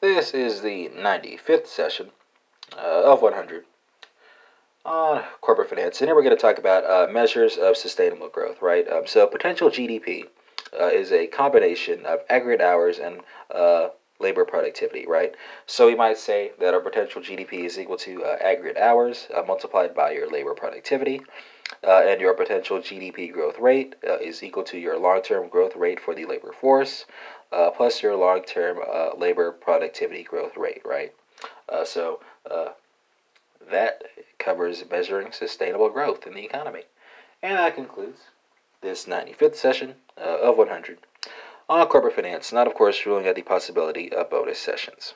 This is the 95th session uh, of 100 on corporate finance. And here we're going to talk about uh, measures of sustainable growth, right? Um, so, potential GDP uh, is a combination of aggregate hours and uh, labor productivity, right? So, we might say that our potential GDP is equal to uh, aggregate hours uh, multiplied by your labor productivity. Uh, and your potential GDP growth rate is equal to your long term growth rate for the labor force uh, plus your long term labor productivity growth rate, right? so, that covers measuring sustainable growth in the economy. And that concludes this 95th session uh, of 100 on corporate finance, not, of course, ruling out the possibility of bonus sessions.